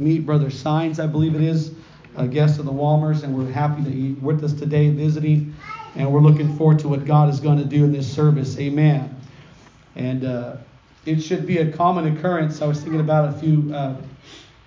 meet Brother Signs, I believe it is, a guest of the Walmers, and we're happy that you're with us today visiting, and we're looking forward to what God is going to do in this service. Amen. And uh, it should be a common occurrence. I was thinking about a few uh,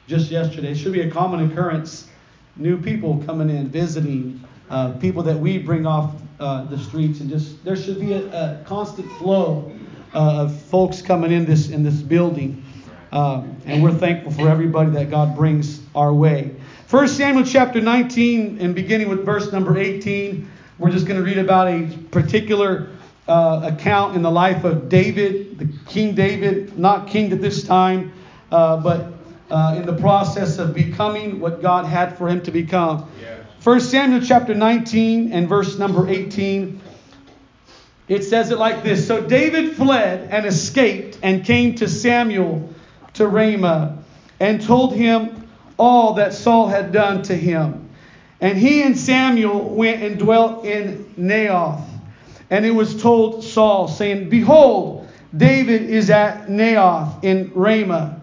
just yesterday. It should be a common occurrence. New people coming in, visiting, uh, people that we bring off uh, the streets, and just there should be a, a constant flow uh, of folks coming in this in this building. Um, and we're thankful for everybody that God brings our way. 1 Samuel chapter 19, and beginning with verse number 18, we're just going to read about a particular uh, account in the life of David, the King David, not king at this time, uh, but uh, in the process of becoming what God had for him to become. Yes. 1 Samuel chapter 19 and verse number 18. It says it like this So David fled and escaped and came to Samuel to Ramah and told him all that Saul had done to him. And he and Samuel went and dwelt in Naioth. And it was told Saul, saying, Behold, David is at Naioth in Ramah.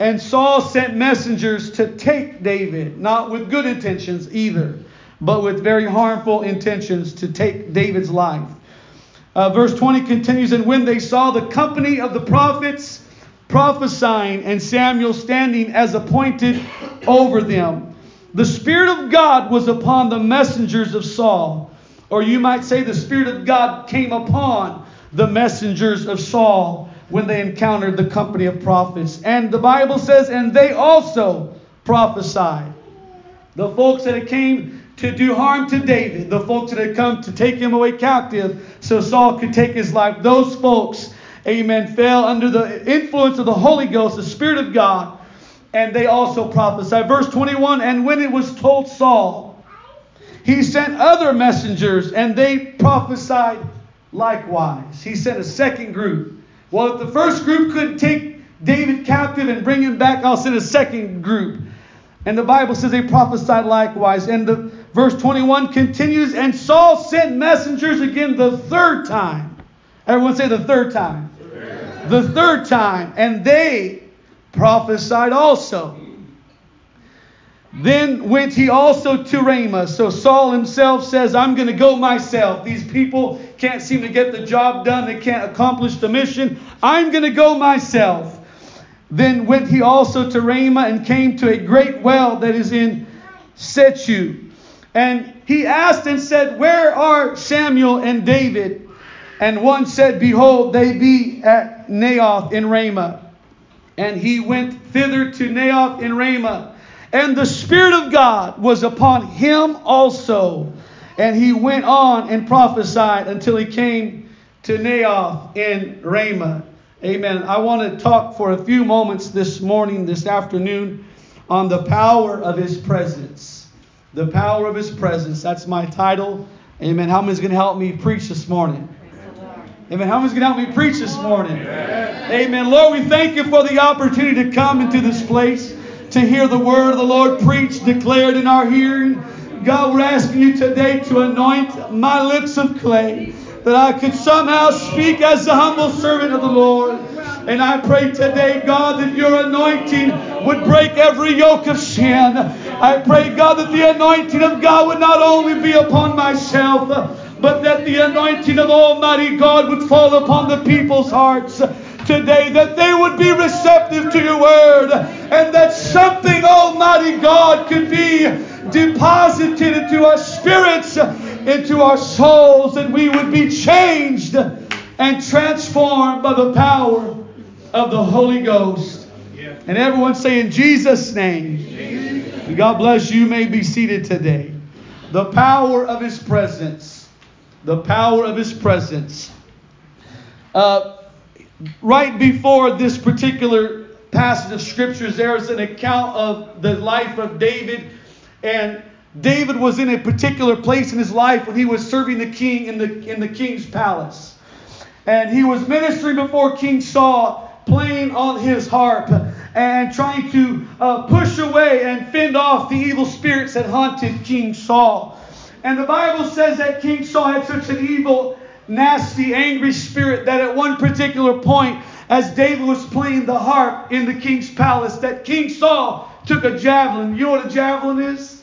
And Saul sent messengers to take David, not with good intentions either, but with very harmful intentions to take David's life. Uh, verse 20 continues, And when they saw the company of the prophets prophesying, and Samuel standing as appointed over them. The Spirit of God was upon the messengers of Saul. Or you might say the Spirit of God came upon the messengers of Saul when they encountered the company of prophets. And the Bible says, and they also prophesied. The folks that had came to do harm to David, the folks that had come to take him away captive so Saul could take his life, those folks amen, fell under the influence of the Holy Ghost, the Spirit of God, and they also prophesied. Verse 21 And when it was told Saul, he sent other messengers, and they prophesied likewise. He sent a second group. Well, if the first group couldn't take David captive and bring him back, I'll send a second group. And the Bible says they prophesied likewise. And the verse 21 continues, and Saul sent messengers again the third time. Everyone say the third time the third time, and they prophesied also. Then went he also to Ramah. So Saul himself says, I'm going to go myself. These people can't seem to get the job done, they can't accomplish the mission. I'm going to go myself. Then went he also to Ramah and came to a great well that is in Sechu. And he asked and said, Where are Samuel and David? And one said, Behold, they be at Naioth in Ramah. And he went thither to Naioth in Ramah. And the Spirit of God was upon him also. And he went on and prophesied until he came to Naioth in Ramah. Amen. I want to talk for a few moments this morning, this afternoon, on the power of his presence. The power of his presence. That's my title. Amen. How many is going to help me preach this morning? Amen. How many's going to help me preach this morning? Amen. Amen. Lord, we thank you for the opportunity to come into this place to hear the word of the Lord preached, declared in our hearing. God, we're asking you today to anoint my lips of clay that I could somehow speak as the humble servant of the Lord. And I pray today, God, that your anointing would break every yoke of sin. I pray, God, that the anointing of God would not only be upon myself, but that the anointing of Almighty God would fall upon the people's hearts today, that they would be receptive to your word, and that something, Almighty God, could be deposited into our spirits, into our souls, and we would be changed and transformed by the power of the Holy Ghost. And everyone say in Jesus' name. God bless you. you may be seated today. The power of his presence the power of his presence. Uh, right before this particular passage of scriptures, there is an account of the life of David. And David was in a particular place in his life when he was serving the king in the, in the king's palace. And he was ministering before King Saul, playing on his harp and trying to uh, push away and fend off the evil spirits that haunted King Saul. And the Bible says that King Saul had such an evil, nasty, angry spirit that at one particular point, as David was playing the harp in the king's palace, that King Saul took a javelin. You know what a javelin is?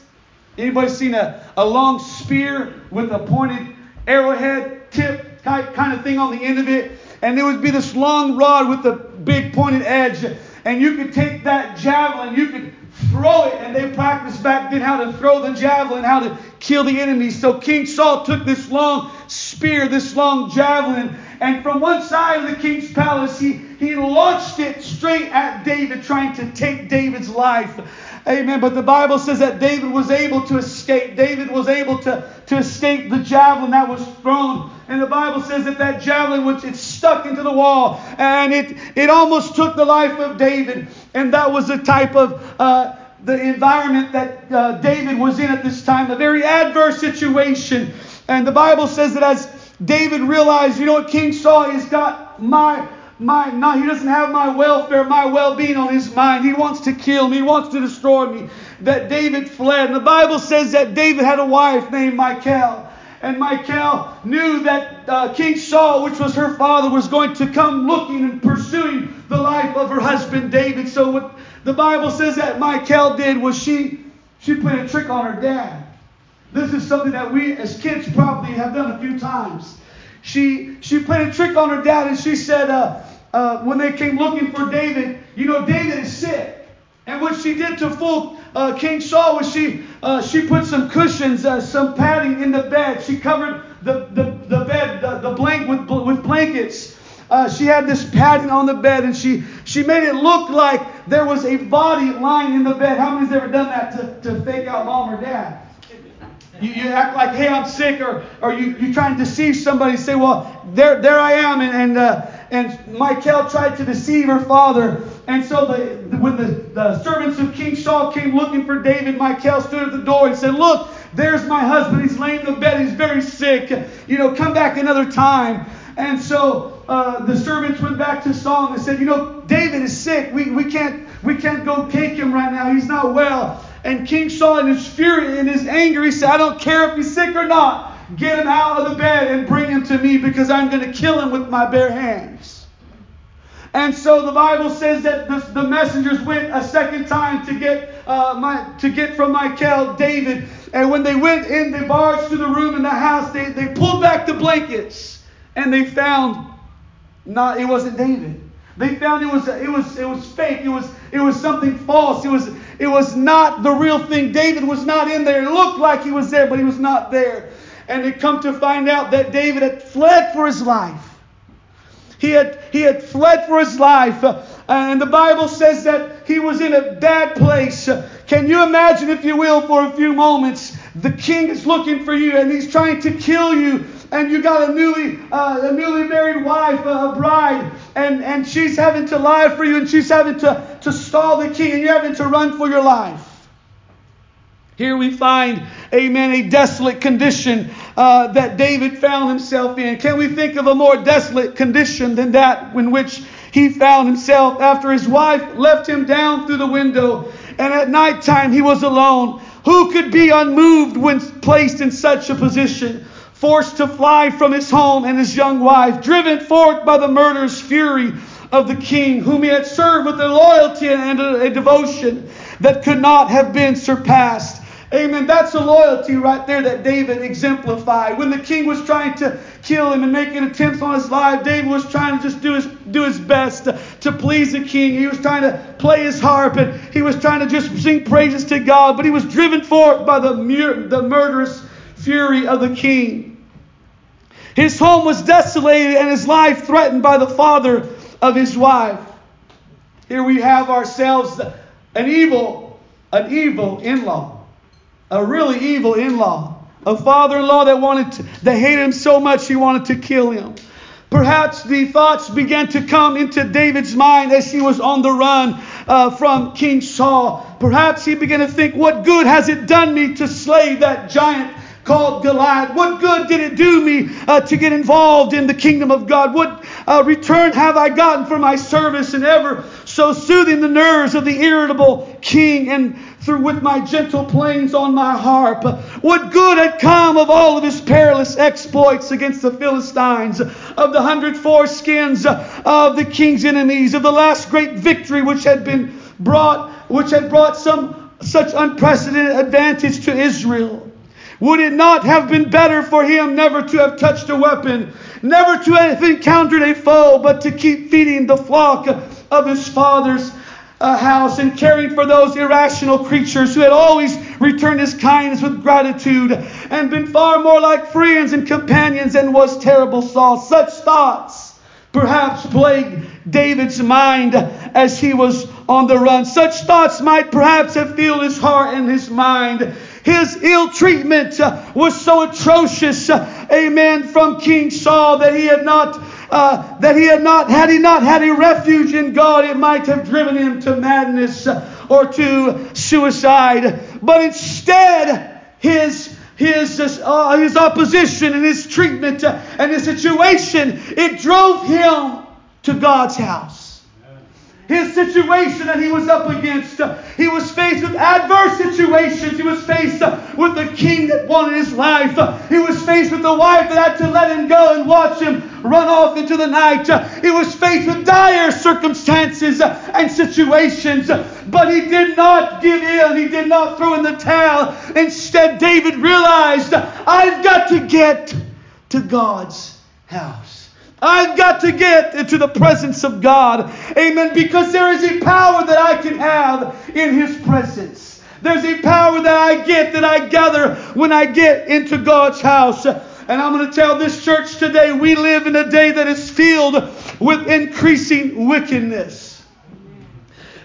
Anybody seen a, a long spear with a pointed arrowhead tip kind of thing on the end of it? And there would be this long rod with a big pointed edge. And you could take that javelin, you could throw it, and they practiced back then how to throw the javelin, how to kill the enemy. So King Saul took this long spear, this long javelin, and from one side of the king's palace, he, he launched it straight at David, trying to take David's life. Amen. But the Bible says that David was able to escape. David was able to, to escape the javelin that was thrown. And the Bible says that that javelin, which it stuck into the wall, and it, it almost took the life of David. And that was the type of uh, the environment that uh, David was in at this time, a very adverse situation. And the Bible says that as David realized, you know what, King Saul has got my my not he doesn't have my welfare, my well-being on his mind. He wants to kill me, he wants to destroy me. That David fled. And the Bible says that David had a wife named Michal. And Michal knew that uh, King Saul, which was her father, was going to come looking and pursuing the life of her husband David. So what the Bible says that Michal did was she she played a trick on her dad. This is something that we as kids probably have done a few times. She she played a trick on her dad and she said uh, uh, when they came looking for David, you know David is sick. And what she did to fool uh, King Saul was she uh, she put some cushions, uh, some padding in the bed. She covered the the, the bed the, the blank with with blankets. Uh, she had this padding on the bed and she she made it look like there was a body lying in the bed. How many's ever done that to, to fake out mom or dad? You, you act like, hey, I'm sick, or, or you, you try and deceive somebody, say, well, there, there I am. And, and, uh, and Michal tried to deceive her father. And so the, when the, the servants of King Saul came looking for David, Michal stood at the door and said, look, there's my husband. He's laying in the bed. He's very sick. You know, come back another time. And so uh, the servants went back to Saul and said, you know, David is sick. We, we, can't, we can't go take him right now. He's not well. And King Saul, in his fury, in his anger, he said, I don't care if he's sick or not. Get him out of the bed and bring him to me because I'm going to kill him with my bare hands. And so the Bible says that the, the messengers went a second time to get uh, my, to get from Michal David. And when they went in, they barged to the room in the house. They, they pulled back the blankets and they found not it wasn't David. They found it was it was it was fake. It was it was something false. It was it was not the real thing. David was not in there. It looked like he was there, but he was not there. And they come to find out that David had fled for his life. He had he had fled for his life. And the Bible says that he was in a bad place. Can you imagine, if you will, for a few moments, the king is looking for you and he's trying to kill you and you got a newly uh, a newly married wife, a bride, and, and she's having to lie for you and she's having to, to stall the king and you're having to run for your life. Here we find, amen, a desolate condition uh, that David found himself in. Can we think of a more desolate condition than that in which he found himself after his wife left him down through the window and at night time he was alone? Who could be unmoved when placed in such a position? Forced to fly from his home and his young wife, driven forth by the murderous fury of the king, whom he had served with a loyalty and a, devotion that could not have been surpassed. Amen. That's a loyalty right there that David exemplified. When the king was trying to kill him and making attempts on his life, David was trying to just do his, do his best to, to please the king. He was trying to play his harp and he was trying to just sing praises to God, but he was driven forth by the, the murderous fury of the king. His home was desolated and his life threatened by the father of his wife. Here we have ourselves an evil, an evil in-law, a really evil in-law, a father-in-law that wanted to, that hated him so much he wanted to kill him. Perhaps the thoughts began to come into David's mind as he was on the run uh, from King Saul. Perhaps he began to think, What good has it done me to slay that giant called Goliath. What good did it do me uh, to get involved in the kingdom of God? What uh, return have I gotten for my service and ever so soothing the nerves of the irritable king and through with my gentle plains on my harp? What good had come of all of his perilous exploits against the Philistines, of the hundred foreskins of the king's enemies, of the last great victory which had been brought which had brought some such unprecedented advantage to Israel. Would it not have been better for him never to have touched a weapon, never to have encountered a foe, but to keep feeding the flock of his father's uh, house and caring for those irrational creatures who had always returned his kindness with gratitude and been far more like friends and companions than was terrible Saul? Such thoughts perhaps plagued David's mind as he was on the run. Such thoughts might perhaps have filled his heart and his mind. His ill treatment uh, was so atrocious, uh, amen, from King Saul that he had not, uh, that he had not, had he not had a refuge in God, it might have driven him to madness uh, or to suicide. But instead, his his, uh, his opposition and his treatment and his situation, it drove him to God's house his situation that he was up against. He was faced with adverse situations. He was faced with the king that wanted his life. He was faced with the wife that had to let him go and watch him run off into the night. He was faced with dire circumstances and situations, but he did not give in. He did not throw in the towel. Instead, David realized, I've got to get to God's house. I've got to get into the presence of God. Amen. Because there is a power that I can have in His presence. There's a power that I get, that I gather when I get into God's house. And I'm going to tell this church today we live in a day that is filled with increasing wickedness.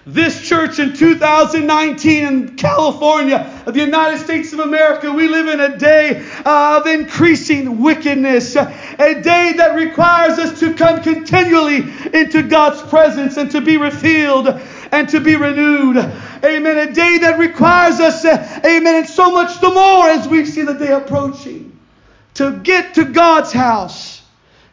This church in 2019 in California, the United States of America, we live in a day of increasing wickedness, a day that requires us to come continually into God's presence and to be refilled and to be renewed. Amen. A day that requires us, amen, and so much the more as we see the day approaching, to get to God's house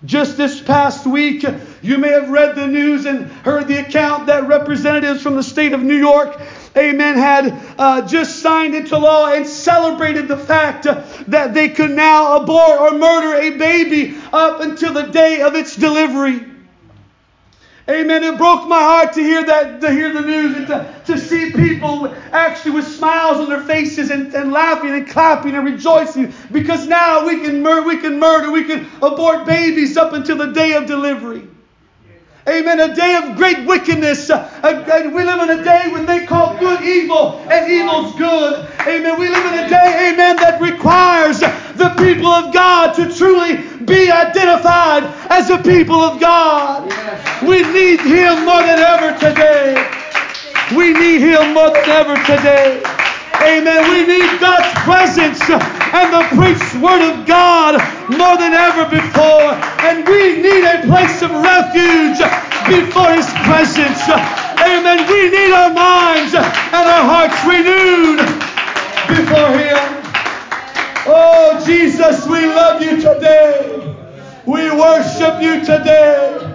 just this past week, you may have read the news and heard the account that representatives from the state of New York, amen, had uh, just signed into law and celebrated the fact that they could now abort or murder a baby up until the day of its delivery. Amen. It broke my heart to hear that, to hear the news and to, to see people actually with smiles faces and, and laughing and clapping and rejoicing because now we can murder, we can murder, we can abort babies up until the day of delivery. Amen. A day of great wickedness. Uh, we live in a day when they call good evil and evil's good. Amen. We live in a day, amen, that requires the people of God to truly be identified as the people of God. We need Him more than ever today. We need Him more than ever today. Amen. We need God's presence and the preached word of God more than ever before. And we need a place of refuge before His presence. Amen. We need our minds and our hearts renewed before Him. Oh, Jesus, we love you today. We worship you today.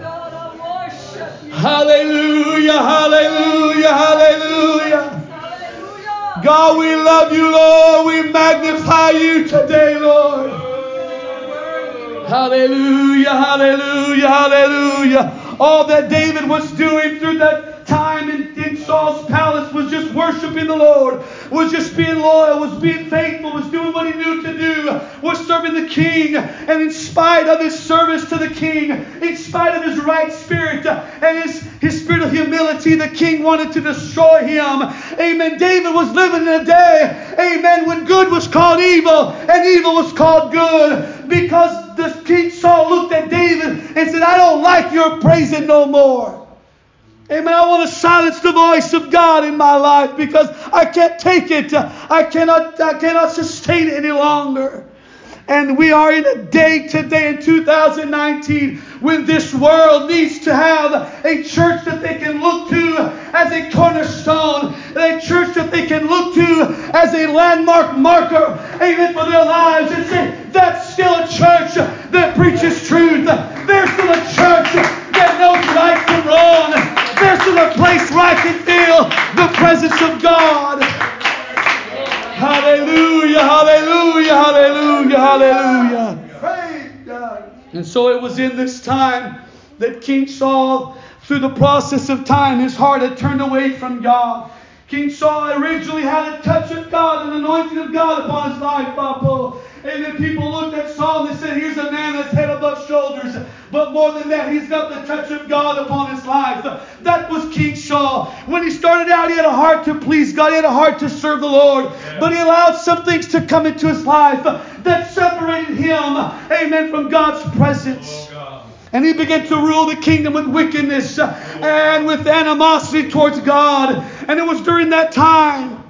Hallelujah, hallelujah, hallelujah. God, we love you, Lord. We magnify you today, Lord. Hallelujah, hallelujah, hallelujah. All that David was doing through that time in, in Saul's palace was just worshiping the Lord, was just being loyal, was being faithful, was doing what he knew to do, was serving the king. And in spite of his service to the king, in spite of his right spirit and his, his spirit of humility, the king wanted to destroy him. Amen. David was living in a day, amen, when good was called evil and evil was called good because the king Saul looked at David and said, I don't like your praising no more. Amen. I want to silence the voice of God in my life because I can't take it. I cannot, I cannot sustain it any longer. And we are in a day today in 2019 when this world needs to have a church that they can look to as a cornerstone, a church that they can look to as a landmark marker, amen, for their lives and say, that's still a church that preaches truth. Presence of God. Hallelujah, hallelujah, hallelujah, hallelujah. And so it was in this time that King Saul, through the process of time, his heart had turned away from God. King Saul originally had a touch of God, an anointing of God upon his life, Papa. And then people looked at Saul and they said, Here's a man that's head above shoulders. But more than that, he's got the touch of God upon his life. That was King Saul. When he started out, he had a heart to please God, he had a heart to serve the Lord. Yeah. But he allowed some things to come into his life that separated him, amen, from God's presence. Oh, God. And he began to rule the kingdom with wickedness and with animosity towards God. And it was during that time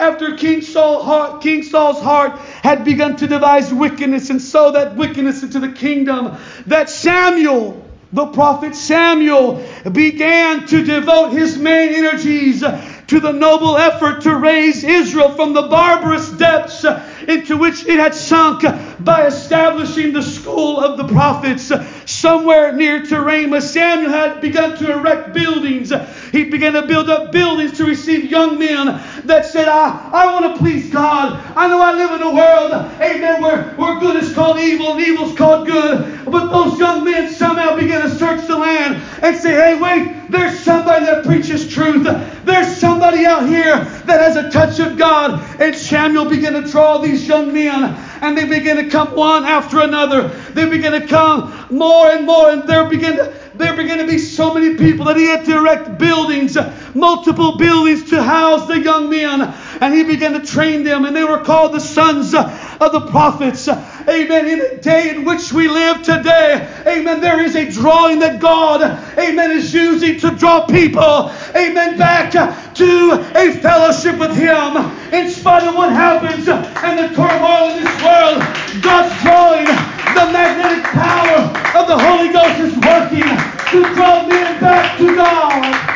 after King, Saul King Saul's heart had begun to devise wickedness and sow that wickedness into the kingdom, that Samuel, the prophet Samuel, began to devote his main energies to the noble effort to raise Israel from the barbarous depths into which it had sunk by establishing the school of the prophets somewhere near to Ramah. Samuel had begun to erect buildings. He began to build up buildings to receive young men that said, I, I want to please God. I know I live in a world, amen, where, where good is called evil and evil is called good. But those young men somehow began to search the land and say, hey, wait, there's somebody that preaches truth. There's somebody out here that has a touch of God. And Samuel began to draw these young men and they begin to come one after another. They begin to come more and more, and there begin to, there begin to be so many people that he had to erect buildings, multiple buildings to house the young men, and he began to train them, and they were called the sons of the prophets. Amen. In the day in which we live today, amen, there is a drawing that God, amen, is using to draw people, amen, back to a fellowship with Him. In spite of what happens and the turmoil in this world, God's drawing, the magnetic power of the Holy Ghost is working to draw men back to God.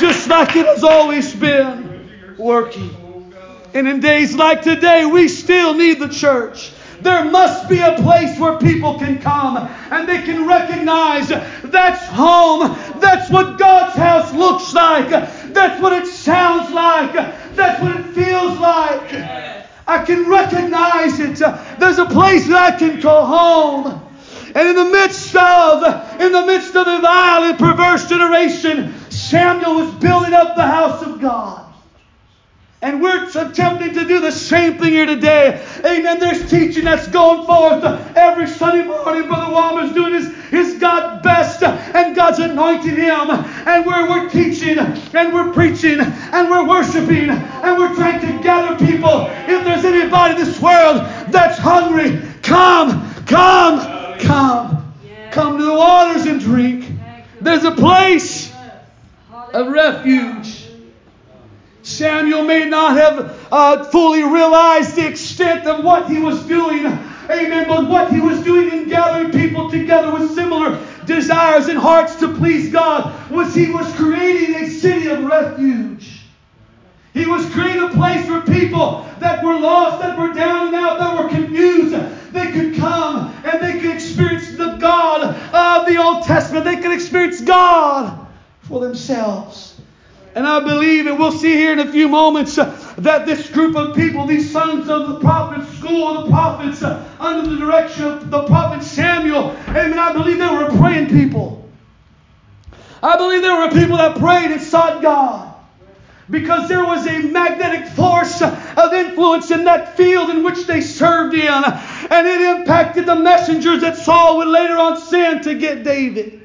Just like it has always been working. And in days like today, we still need the church. There must be a place where people can come and they can recognize that's home. That's what God's house looks like. That's what it sounds like. That's what it feels like. I can recognize it. There's a place that I can call home. And in the midst of, in the midst of a vile and perverse generation, Samuel was building up the house of God. And we're attempting to do the same thing here today. Amen. There's teaching that's going forth every Sunday morning. Brother Walmer's doing his, his God best, and God's anointing him. And we're, we're teaching, and we're preaching, and we're worshiping, and we're trying to gather people. If there's anybody in this world that's hungry, come, come, come. Come to the waters and drink. There's a place of refuge. Samuel may not have uh, fully realized the extent of what he was doing. Amen. But what he was doing in gathering people together with similar desires and hearts to please God was he was creating a city of refuge. He was creating a place for people that were lost, that were down and out, that were confused. They could come and they could experience the God of the Old Testament. They could experience God for themselves. And I believe, and we'll see here in a few moments, uh, that this group of people, these sons of the prophets, school of the prophets, uh, under the direction of the prophet Samuel, amen, I believe they were praying people. I believe there were people that prayed and sought God. Because there was a magnetic force of influence in that field in which they served in. And it impacted the messengers that Saul would later on send to get David.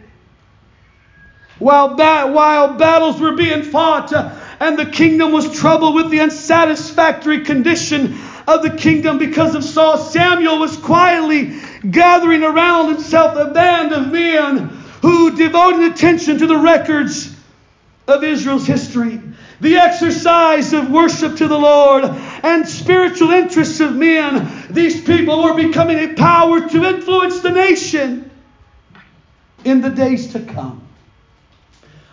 While, ba- while battles were being fought and the kingdom was troubled with the unsatisfactory condition of the kingdom because of Saul, Samuel was quietly gathering around himself a band of men who devoted attention to the records of Israel's history, the exercise of worship to the Lord, and spiritual interests of men. These people were becoming a power to influence the nation in the days to come.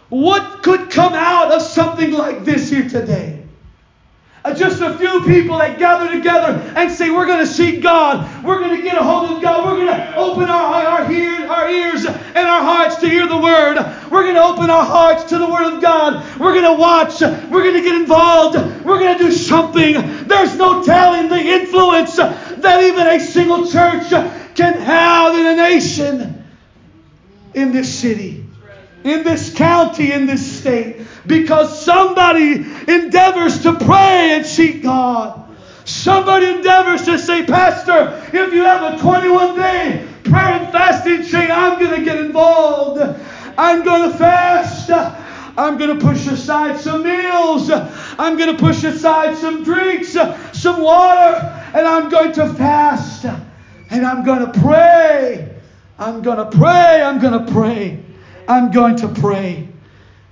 What could come out of something like this here today? Just a few people that gather together and say, We're going to seek God. We're going to get a hold of God. We're going to open our, our, our ears and our hearts to hear the Word. We're going to open our hearts to the Word of God. We're going to watch. We're going to get involved. We're going to do something. There's no telling the influence that even a single church can have in a nation in this city in this county, in this state, because somebody endeavors to pray and seek God. Somebody endeavors to say, Pastor, if you have a 21 day prayer and fasting chain, I'm going to get involved. I'm going to fast. I'm going to push aside some meals. I'm going to push aside some drinks, some water, and I'm going to fast. And I'm going to pray. I'm going to pray. I'm going to pray. I'm going to pray.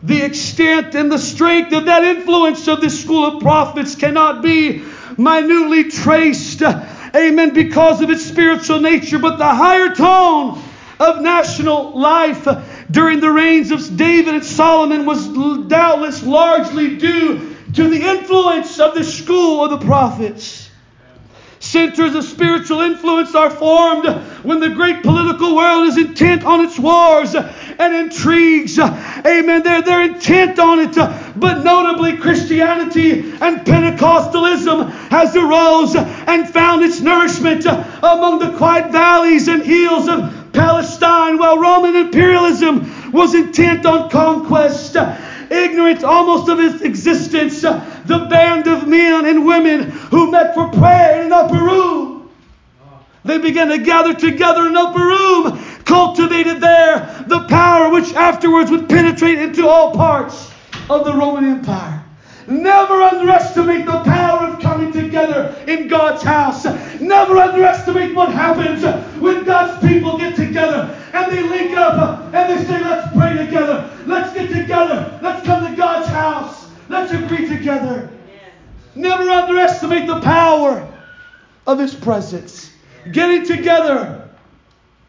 The extent and the strength of that influence of this school of prophets cannot be minutely traced, amen, because of its spiritual nature, but the higher tone of national life during the reigns of David and Solomon was doubtless largely due to the influence of the school of the prophets. Centers of spiritual influence are formed when the great political world is intent on its wars and intrigues. Amen. They're, they're intent on it. But notably, Christianity and Pentecostalism has arose and found its nourishment among the quiet valleys and hills of Palestine, while Roman imperialism was intent on conquest ignorant almost of its existence, the band of men and women who met for prayer in an upper room. They began to gather together in an upper room, cultivated there the power which afterwards would penetrate into all parts of the Roman Empire. Never underestimate the power of coming together in God's house. Never underestimate what happens when God's people get together and they link up and they say, let's pray together. Let's get together. Let's come to God's house. Let's agree together. Never underestimate the power of His presence. Getting together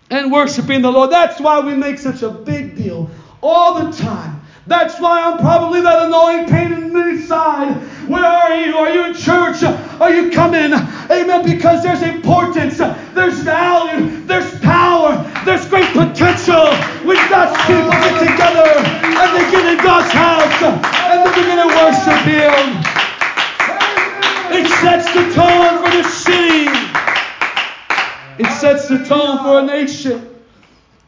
and worshiping the Lord. That's why we make such a big deal all the time that's why I'm probably that annoying pain in the side. Where are you? Are you in church? Are you coming? Amen. Because there's importance, there's value, there's power, there's great potential when God's people get together and they get in God's house and they begin to worship Him. It sets the tone for the city. It sets the tone for a nation.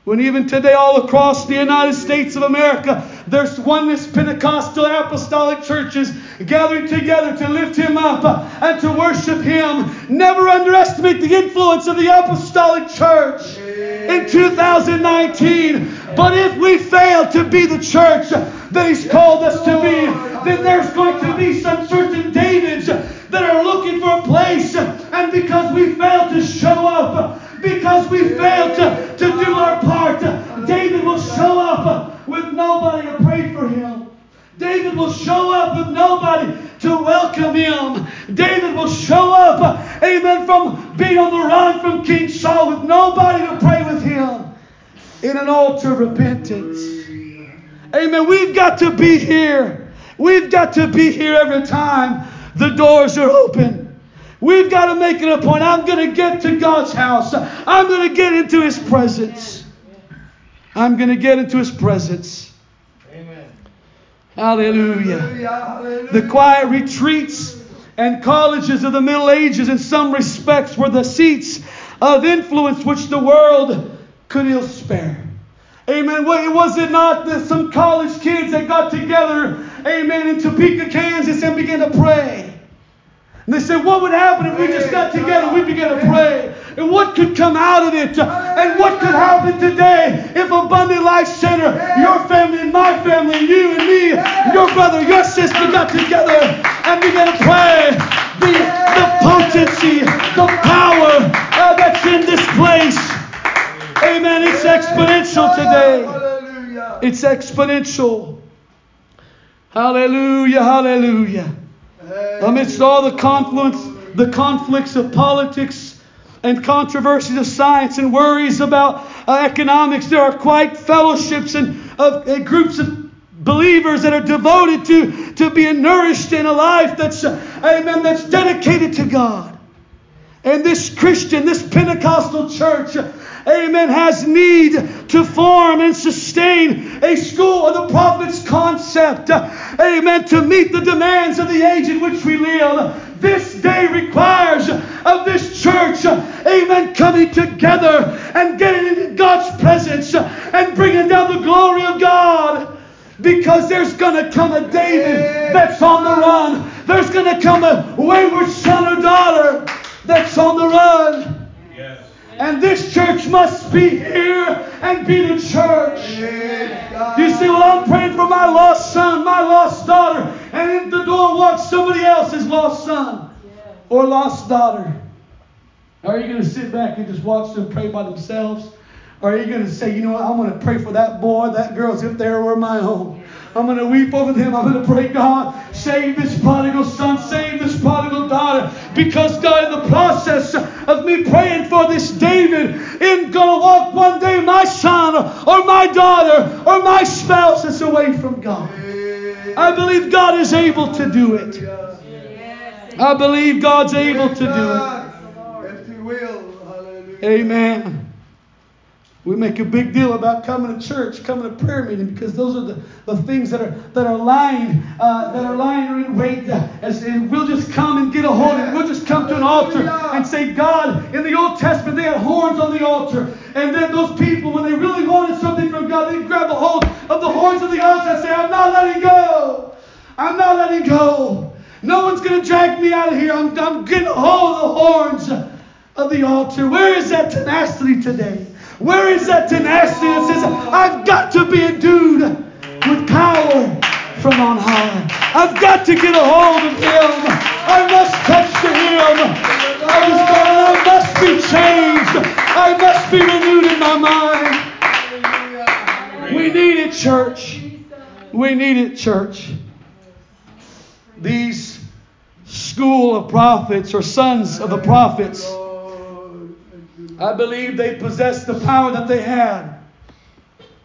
When even today, all across the United States of America, there's oneness Pentecostal apostolic churches gathering together to lift Him up and to worship Him. Never underestimate the influence of the apostolic church in 2019. But if we fail to be the church that He's called us to be, then there's going to be some certain Davids that are looking for a place. And because we fail to show up, because we fail to, to do in an altar of repentance. Amen. We've got to be here. We've got to be here every time the doors are open. We've got to make it a point. I'm going to get to God's house. I'm going to get into His presence. I'm going to get into His presence. Amen. Hallelujah. Hallelujah. The quiet retreats and colleges of the Middle Ages, in some respects, were the seats of influence which the world could ill spare. Amen. Was it not that some college kids that got together, amen, in Topeka, Kansas and began to pray? And they said, What would happen if we just got together we began to pray? And what could come out of it? And what could happen today if Abundant Life Center, your family and my family, you and me, your brother, your sister got together and began to pray? The, the potency, the power uh, that's in this place. Amen. It's exponential today. It's exponential. Hallelujah, hallelujah. Amidst all the confluence, the conflicts of politics and controversies of science and worries about uh, economics, there are quite fellowships and uh, groups of believers that are devoted to, to being nourished in a life that's, uh, amen, that's dedicated to God. And this Christian, this Pentecostal church, amen, has need to form and sustain a school of the prophet's concept, amen, to meet the demands of the age in which we live. This day requires of this church, amen, coming together and getting into God's presence and bringing down the glory of God. Because there's going to come a David that's on the run. There's going to come a wayward son or daughter that's on the run. Yes. And this church must be here and be the church. You see, well, I'm praying for my lost son, my lost daughter, and in the door walks somebody else's lost son or lost daughter. Are you going to sit back and just watch them pray by themselves? Or are you going to say, you know what, I'm going to pray for that boy, that girl as if they were my own? I'm going to weep over them. I'm going to pray, God, save this prodigal son, save this prodigal daughter. Because, God, in the process of me praying for this David, in going to walk one day my son or my daughter or my spouse is away from God. I believe God is able to do it. I believe God's able to do it. Yes, He will. Amen. We make a big deal about coming to church, coming to prayer meeting, because those are the, the things that are that are lying uh, that are lying in wait. Uh, as, and we'll just come and get a hold of it. We'll just come to an altar and say, God, in the Old Testament they had horns on the altar. And then those people, when they really wanted something from God, they'd grab a hold of the horns of the altar and say, I'm not letting go. I'm not letting go. No one's going to drag me out of here. I'm, I'm getting a hold of the horns of the altar. Where is that tenacity today? Where is that tenacity that says, I've got to be a dude with power from on high? I've got to get a hold of Him. I must touch the Him. I I must be changed. I must be renewed in my mind. We need it, church. We need it, church. These school of prophets or sons of the prophets I believe they possessed the power that they had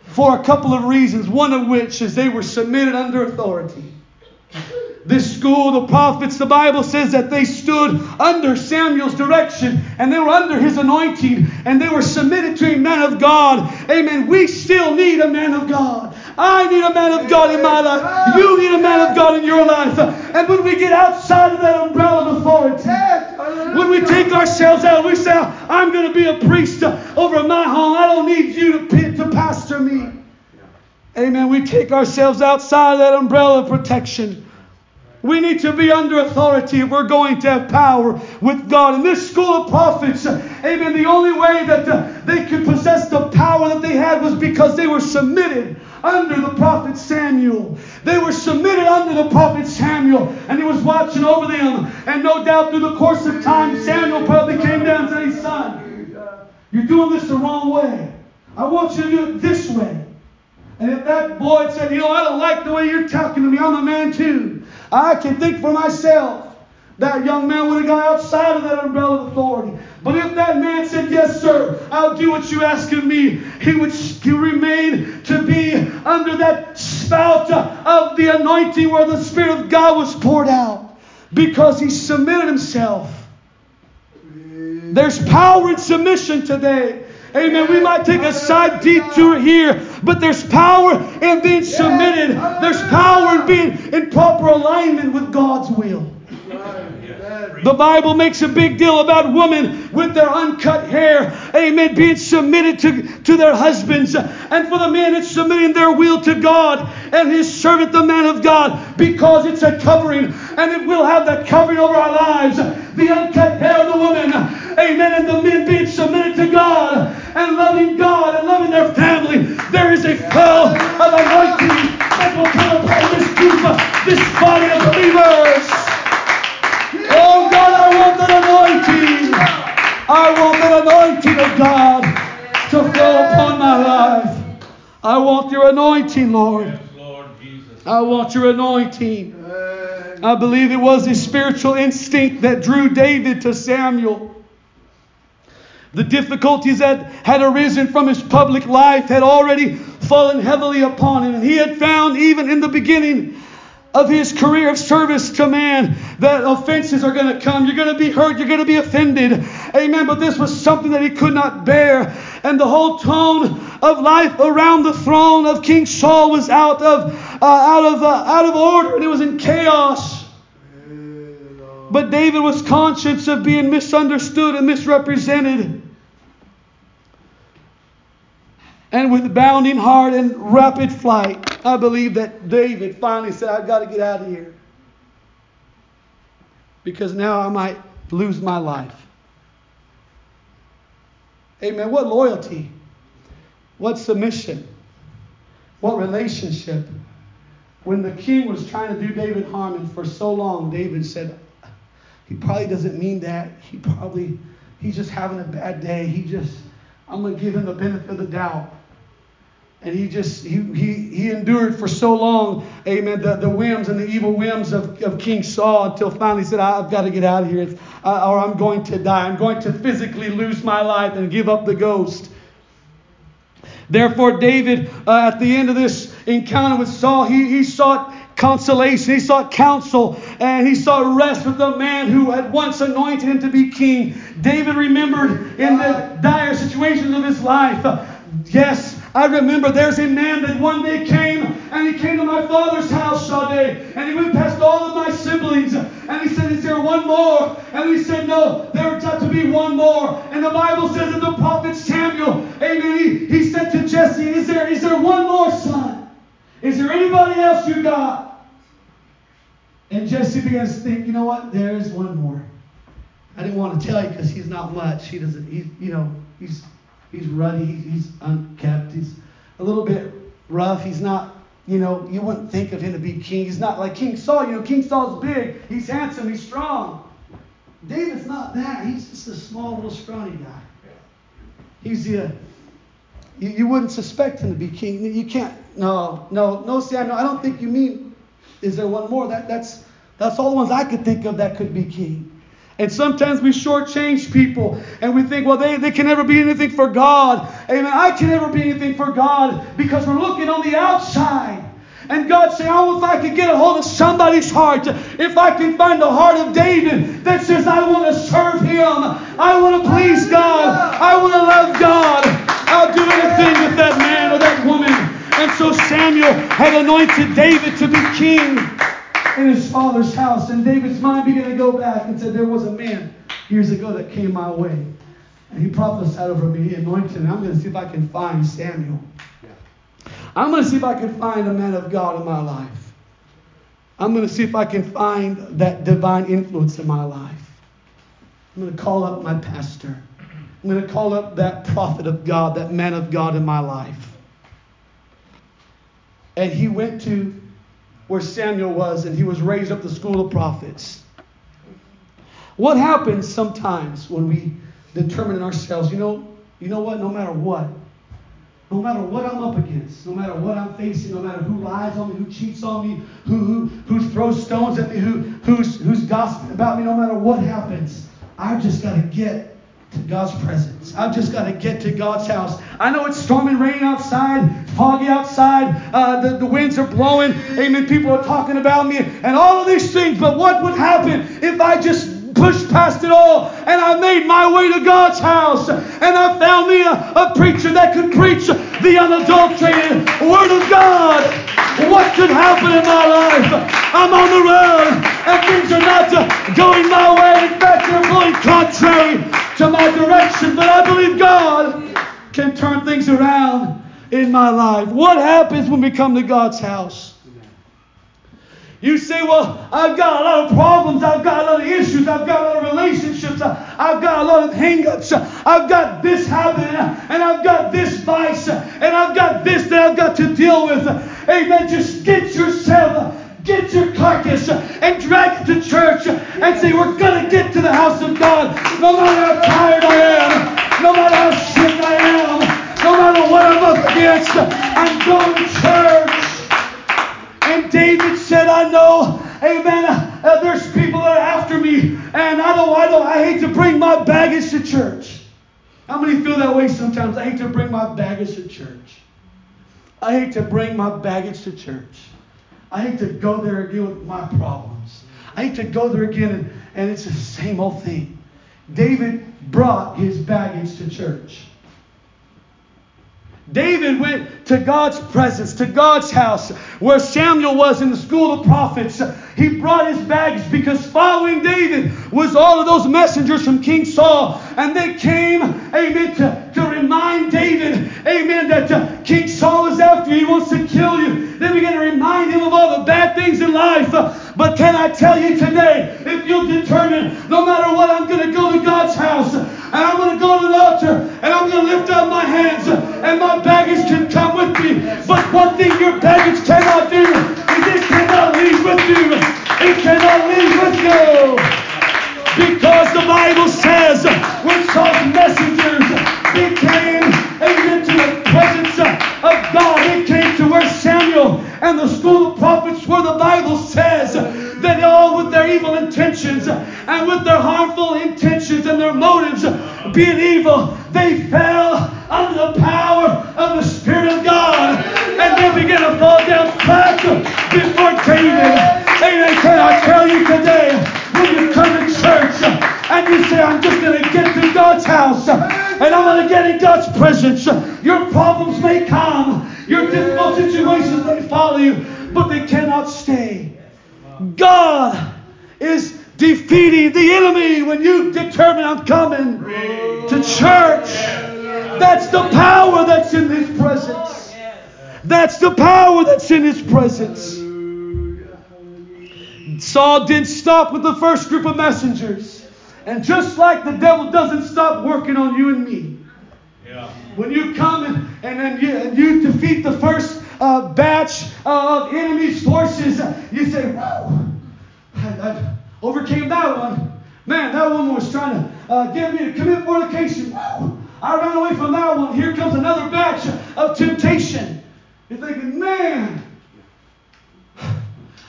for a couple of reasons, one of which is they were submitted under authority. This school, the prophets, the Bible says that they stood under Samuel's direction and they were under his anointing and they were submitted to a man of God. Amen. We still need a man of God. I need a man of God in my life. You need a man of God in your life. And when we get outside of that umbrella of authority, when we take ourselves out, we say, I'm going to be a priest over my home. I don't need you to, to pastor me. Amen. We take ourselves outside of that umbrella of protection. We need to be under authority if we're going to have power with God. In this school of prophets, amen, the only way that they could possess the power that they had was because they were submitted under the prophet Samuel. They were submitted under the prophet Samuel, and he was watching over them. And no doubt through the course of time, Samuel probably came down and said, son, you're doing this the wrong way. I want you to do it this way. And if that boy said, You know, I don't like the way you're talking to me, I'm a man too. I can think for myself. That young man would have gone outside of that umbrella of authority. But if that man said, Yes, sir, I'll do what you ask of me, he would remain to be under that spout of the anointing where the Spirit of God was poured out because he submitted himself. There's power in submission today. Amen. We might take a side detour here, but there's power in being submitted. There's power in being in proper alignment with God's will. The Bible makes a big deal about women with their uncut hair, amen, being submitted to, to their husbands. And for the men, it's submitting their will to God and his servant, the man of God, because it's a covering. And it will have that covering over our lives. The uncut hair of the woman, amen, and the men being submitted to God and loving God and loving their family. There is a flow of anointing that will come upon this group, this body of believers. Want anointing. I want anointing of God to flow upon my life. I want your anointing, Lord. I want your anointing. I believe it was his spiritual instinct that drew David to Samuel. The difficulties that had arisen from his public life had already fallen heavily upon him. And he had found, even in the beginning, of his career of service to man that offenses are going to come. You're going to be hurt. You're going to be offended. Amen. But this was something that he could not bear. And the whole tone of life around the throne of King Saul was out of, uh, out of, uh, out of order and it was in chaos. But David was conscious of being misunderstood and misrepresented. And with bounding heart and rapid flight, I believe that David finally said, I've got to get out of here. Because now I might lose my life. Amen. What loyalty? What submission? What relationship? When the king was trying to do David harm, and for so long, David said, He probably doesn't mean that. He probably, he's just having a bad day. He just, I'm going to give him the benefit of the doubt. And he just, he, he, he endured for so long, amen, the, the whims and the evil whims of, of King Saul until finally he said, I've got to get out of here uh, or I'm going to die. I'm going to physically lose my life and give up the ghost. Therefore, David, uh, at the end of this encounter with Saul, he, he sought consolation, he sought counsel, and he sought rest with the man who had once anointed him to be king. David remembered in the dire situations of his life. Yes, I remember there's a man that one day came and he came to my father's house Sade, and he went past all of my siblings and he said, Is there one more? And we said, No, there's got to be one more. And the Bible says that the prophet Samuel, amen, he, he said to Jesse, Is there is there one more son? Is there anybody else you got? And Jesse begins to think, you know what? There is one more. I didn't want to tell you because he's not much. He doesn't, he's, you know, he's He's ruddy. He's unkept. He's a little bit rough. He's not, you know, you wouldn't think of him to be king. He's not like King Saul. You know, King Saul's big. He's handsome. He's strong. David's not that. He's just a small little scrawny guy. He's the. Uh, you, you wouldn't suspect him to be king. You can't. No, no, no, Samuel. I don't think you mean. Is there one more? That that's that's all the ones I could think of that could be king. And sometimes we shortchange people and we think, well, they, they can never be anything for God. Amen. I can never be anything for God because we're looking on the outside. And God said, Oh, if I could get a hold of somebody's heart, if I can find the heart of David that says, I want to serve him, I want to please God, I want to love God, I'll do anything with that man or that woman. And so Samuel had anointed David to be king in his father's house. And David's mind began to go back and said, There was a man years ago that came my way. And he prophesied over me, he anointed me. I'm going to see if I can find Samuel. I'm going to see if I can find a man of God in my life. I'm going to see if I can find that divine influence in my life. I'm going to call up my pastor. I'm going to call up that prophet of God, that man of God in my life. And he went to where Samuel was, and he was raised up the school of prophets. What happens sometimes when we determine in ourselves, you know, you know what, no matter what, no matter what I'm up against, no matter what I'm facing, no matter who lies on me, who cheats on me, who, who, who throws stones at me, who, who's, who's gossiping about me, no matter what happens, I've just got to get to God's presence. I've just got to get to God's house. I know it's storming rain outside, foggy outside, uh, the, the winds are blowing, amen. People are talking about me and all of these things, but what would happen if I just pushed past it all and I made my way to God's house and I found me a, a preacher that could preach the unadulterated Word of God? What could happen in my life? I'm on the road and things are not going my way. In fact, they're going contrary to my direction, but I believe God can turn things around in my life. What happens when we come to God's house? You say, well, I've got a lot of problems. I've got a lot of issues. I've got a lot of relationships. I've got a lot of hangups. I've got this habit and I've got this vice and I've got this that I've got to deal with. Amen. Just get yourself Get your carcass and drag it to church and say, We're going to get to the house of God no matter how tired I am, no matter how sick I am, no matter what I'm up against. I'm going to church. And David said, I know, amen, uh, there's people that are after me, and I don't, I don't, I hate to bring my baggage to church. How many feel that way sometimes? I hate to bring my baggage to church. I hate to bring my baggage to church. I hate to go there again with my problems. I hate to go there again and, and it's the same old thing. David brought his baggage to church. David went to God's presence, to God's house, where Samuel was in the school of prophets. He brought his baggage because following David was all of those messengers from King Saul. And they came, amen, to, to remind David, amen, that uh, King Saul is after you. He wants to kill you. They begin to remind him of all the bad things in life. Uh, but can I tell you today, if you'll determine, no matter what, I'm going to go to God's house and I'm going to go to the altar and I'm going to lift up my hands and my baggage can come with me. But one thing your baggage cannot do is it cannot leave with you. It cannot leave with you. Because the Bible says when Saul's messengers became amen to the presence of God, it came to where Samuel and the school Saul didn't stop with the first group of messengers. And just like the devil doesn't stop working on you and me. Yeah. When you come and, and then you, and you defeat the first uh, batch of enemy's forces, you say, Whoa, I, I, overcame that one. Man, that woman was trying to uh, get me to commit fornication. Whoa, I ran away from that one. Here comes another batch of temptation. You're thinking, man,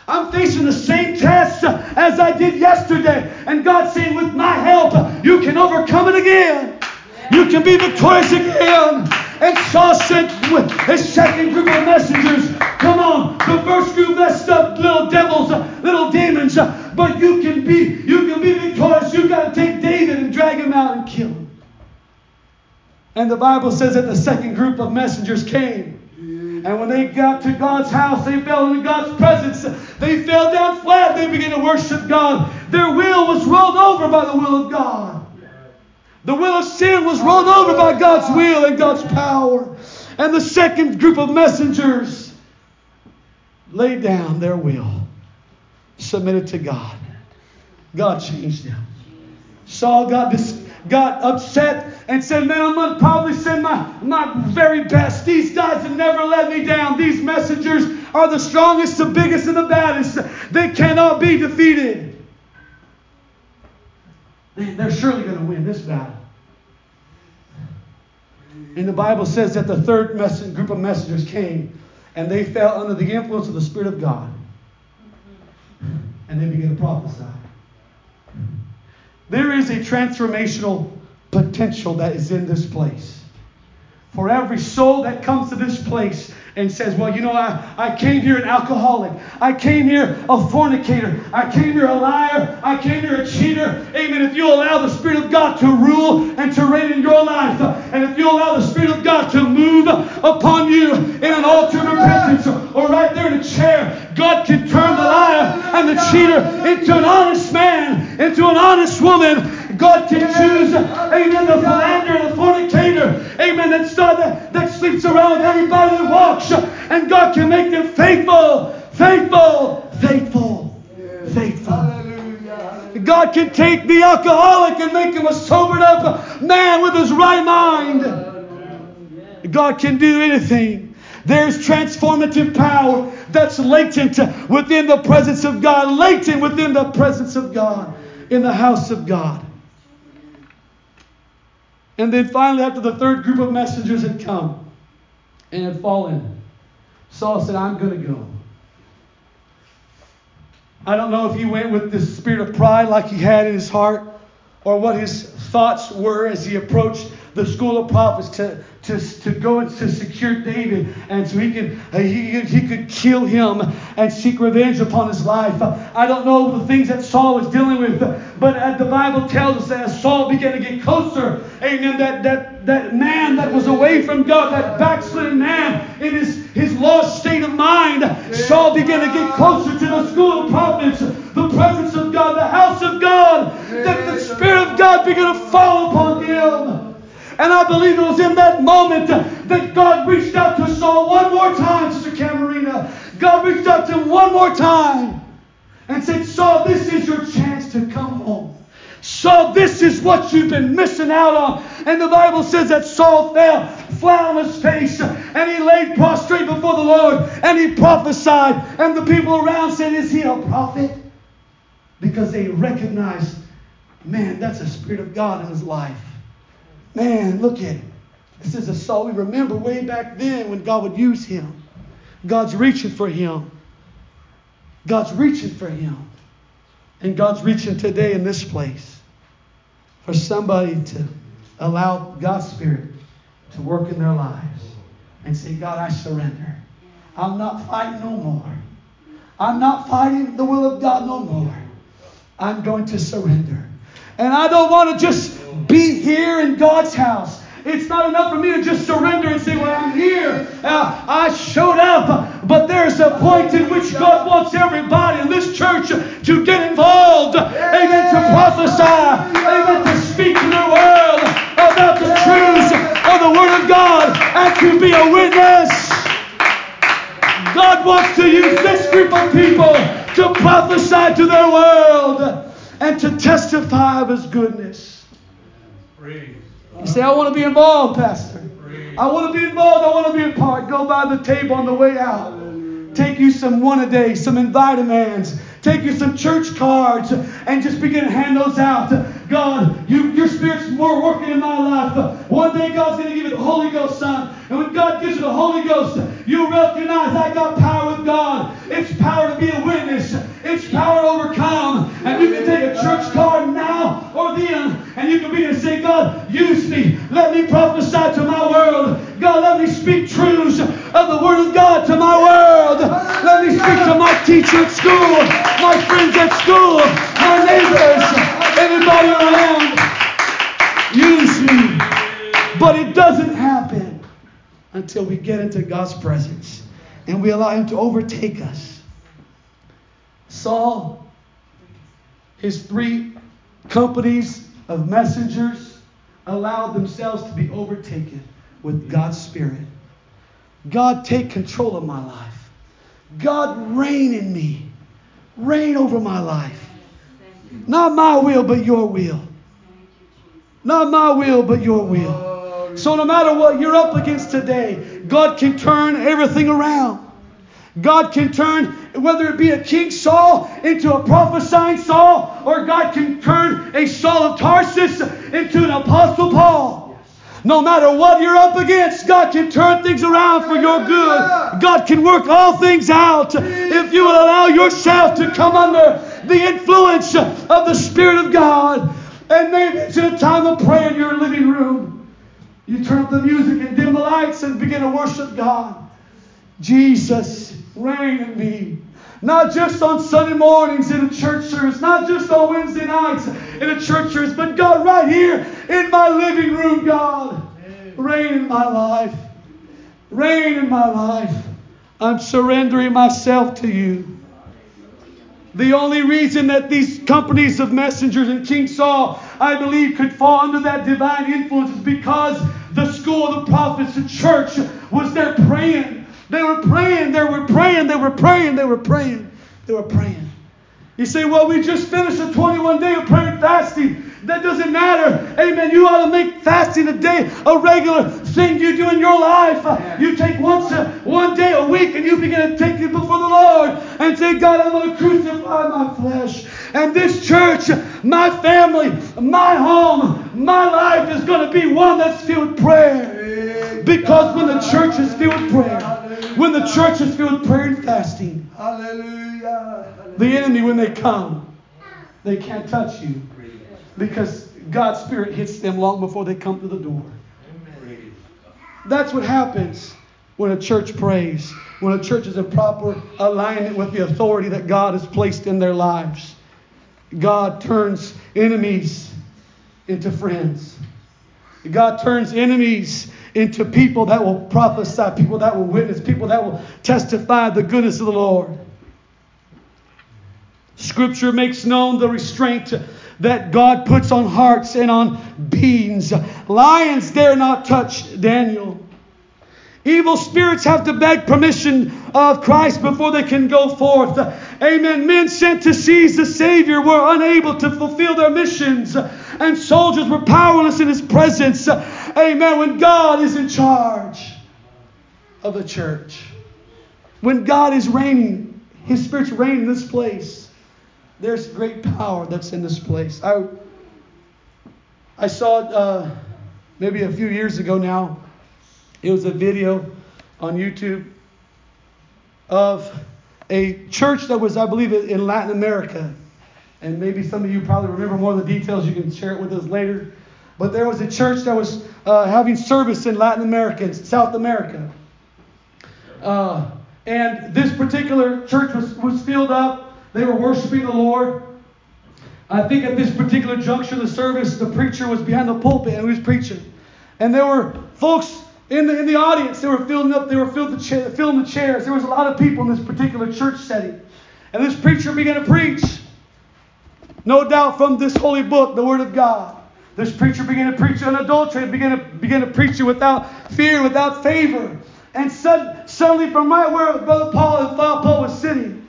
I'm facing the same test as I did yesterday. And God's saying, with my help, you can overcome it again. You can be victorious again. And Saul sent his second group of messengers. Come on, the first group messed up little devils, little demons. But you can be, you can be victorious. You've got to take David and drag him out and kill him. And the Bible says that the second group of messengers came. And when they got to God's house, they fell into God's presence. They fell down flat. They began to worship God. Their will was rolled over by the will of God. The will of sin was rolled over by God's will and God's power. And the second group of messengers laid down their will, submitted to God. God changed them. Saul got, dis- got upset and said, Man, I'm going to probably send my, my very best. These guys have never let me down. These messengers are the strongest, the biggest, and the baddest. They cannot be defeated. They're surely going to win this battle. And the Bible says that the third group of messengers came and they fell under the influence of the Spirit of God. And they began to prophesy. There is a transformational potential that is in this place. For every soul that comes to this place and says, Well, you know, I, I came here an alcoholic. I came here a fornicator. I came here a liar. I came here a cheater. Amen. If you allow the Spirit of God to rule and to reign in your life, and if you allow the Spirit of God to move upon you in an altar of repentance or right there in a chair, God can turn the liar and the cheater into an honest man, into an honest woman. God can choose, amen, the philanderer, and the fornicator, amen, that, that, that sleeps around anybody that walks and God can make them faithful, faithful, faithful, faithful. God can take the alcoholic and make him a sobered up man with his right mind. God can do anything. There's transformative power that's latent within the presence of God, latent within the presence of God, in the house of God. And then finally, after the third group of messengers had come, and had fallen. Saul said, I'm going to go. I don't know if he went with this spirit of pride like he had in his heart or what his thoughts were as he approached the school of prophets to, to, to go and to secure David and so he could, uh, he, he could kill him and seek revenge upon his life. I don't know the things that Saul was dealing with, but the Bible tells us that as Saul began to get closer, amen, that, that, that man that was away from God, that backslidden man in his, his lost state of mind, Saul began to get closer to the school of prophets, the presence of God, the house of God, that the Spirit of God began to fall upon him. And I believe it was in that moment that God reached out to Saul one more time, Sister Camarena. God reached out to him one more time and said, Saul, this is your chance to come home. Saul, this is what you've been missing out on. And the Bible says that Saul fell flat on his face and he laid prostrate before the Lord and he prophesied. And the people around said, Is he a prophet? Because they recognized, man, that's a Spirit of God in his life. Man, look at it. This is a Saul we remember way back then when God would use him. God's reaching for him. God's reaching for him. And God's reaching today in this place for somebody to allow God's Spirit to work in their lives and say, God, I surrender. I'm not fighting no more. I'm not fighting the will of God no more. I'm going to surrender. And I don't want to just be here in God's house. It's not enough for me to just surrender and say, Well, I'm here. Uh, I showed up. But there's a point in which God wants everybody in this church to get involved. Amen. To prophesy. Amen. To speak to the world about the truths of the Word of God and to be a witness. God wants to use this group of people to prophesy to their world and to testify of His goodness. You say, I want to be involved, Pastor. I want to be involved. I want to be a part. Go by the table on the way out. Take you some one a day, some Invitamans. Take you some church cards and just begin to hand those out. God, you, your Spirit's more working in my life. One day God's going to give you the Holy Ghost, son. And when God gives you the Holy Ghost, you recognize I got power with God. It's power to be a witness. It's power to overcome. And you can take a church card you can begin to say, God, use me. Let me prophesy to my world. God, let me speak truths of the Word of God to my world. Let me speak to my teacher at school, my friends at school, my neighbors, everybody around. Use me. But it doesn't happen until we get into God's presence and we allow Him to overtake us. Saul, his three companies of messengers allowed themselves to be overtaken with God's Spirit. God, take control of my life. God, reign in me. Reign over my life. Not my will, but your will. Not my will, but your will. So no matter what you're up against today, God can turn everything around. God can turn, whether it be a King Saul into a prophesying Saul, or God can turn a Saul of Tarsus into an Apostle Paul. No matter what you're up against, God can turn things around for your good. God can work all things out if you will allow yourself to come under the influence of the Spirit of God. And maybe it's a time of prayer in your living room. You turn up the music and dim the lights and begin to worship God. Jesus, reign in me. Not just on Sunday mornings in a church service, not just on Wednesday nights in a church service, but God, right here in my living room, God, reign in my life. Reign in my life. I'm surrendering myself to you. The only reason that these companies of messengers and King Saul, I believe, could fall under that divine influence is because the school of the prophets, the church, was there praying. They were praying, they were praying, were praying, they were praying, they were praying. You say, well, we just finished a 21 day of prayer and fasting. That doesn't matter. Amen. You ought to make fasting a day a regular thing you do in your life. Yeah. You take once a, one day a week and you begin to take it before the Lord and say, God, I'm going to crucify my flesh. And this church, my family, my home, my life is going to be one that's filled with prayer. Because when the church is filled with prayer, when the church is filled with prayer and fasting, hallelujah. The enemy, when they come, they can't touch you because God's Spirit hits them long before they come to the door. That's what happens when a church prays, when a church is in proper alignment with the authority that God has placed in their lives. God turns enemies into friends. God turns enemies into people that will prophesy, people that will witness, people that will testify the goodness of the Lord. Scripture makes known the restraint that God puts on hearts and on beings. Lions dare not touch Daniel. Evil spirits have to beg permission of Christ before they can go forth. Amen. Men sent to seize the Savior were unable to fulfill their missions, and soldiers were powerless in His presence. Amen. When God is in charge of the church, when God is reigning, His Spirit's reigning in this place, there's great power that's in this place. I, I saw it uh, maybe a few years ago now it was a video on YouTube of a church that was, I believe, in Latin America. And maybe some of you probably remember more of the details. You can share it with us later. But there was a church that was uh, having service in Latin America, South America. Uh, and this particular church was, was filled up. They were worshiping the Lord. I think at this particular juncture of the service, the preacher was behind the pulpit and he was preaching. And there were folks in the, in the audience, they were filling up, they were filling the, cha- filling the chairs. There was a lot of people in this particular church setting. And this preacher began to preach. No doubt from this holy book, the Word of God. This preacher began to preach unadulterated, began to, began to preach it without fear, without favor. And sud- suddenly, from right where Brother Paul and Father Paul was sitting,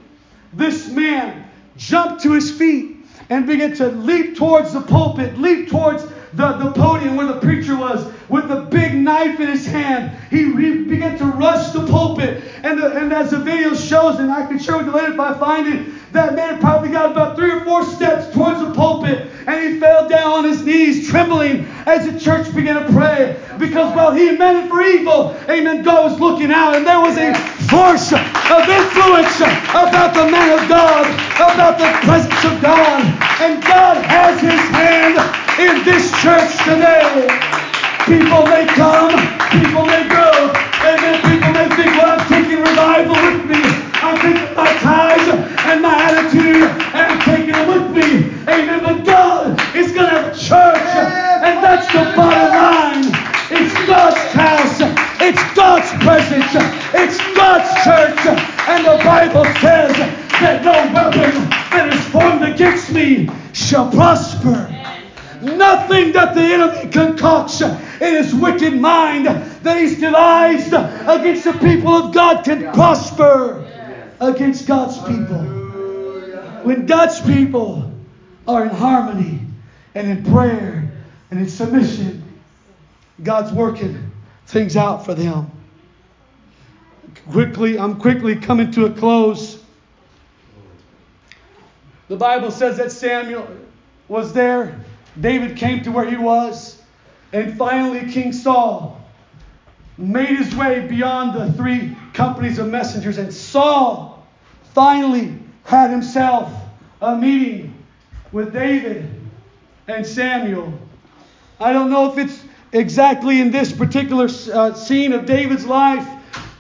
this man jumped to his feet and began to leap towards the pulpit, leap towards the, the podium where the preacher was with a big knife in his hand. He began to rush the pulpit. And, the, and as the video shows, and I can share with you later if I find it, that man probably got about three or four steps towards the pulpit and he fell down on his knees, trembling as the church began to pray. Because while he meant it for evil, amen, God was looking out and there was a force of influence about the man of God, about the presence of God. And God has his hand in this church today. People may come, people may go, and then people may think, well, I'm taking revival with me. I'm taking my ties and my attitude, and I'm taking it with me. Amen. But God is going to have a church, and that's the bottom line. It's God's house. It's God's presence. It's God's church. And the Bible says that no weapon that is formed against me shall prosper. Nothing that the enemy concocts in his wicked mind that he's devised against the people of God can prosper against God's people. When God's people are in harmony and in prayer and in submission, God's working things out for them. Quickly, I'm quickly coming to a close. The Bible says that Samuel was there David came to where he was, and finally King Saul made his way beyond the three companies of messengers, and Saul finally had himself a meeting with David and Samuel. I don't know if it's exactly in this particular uh, scene of David's life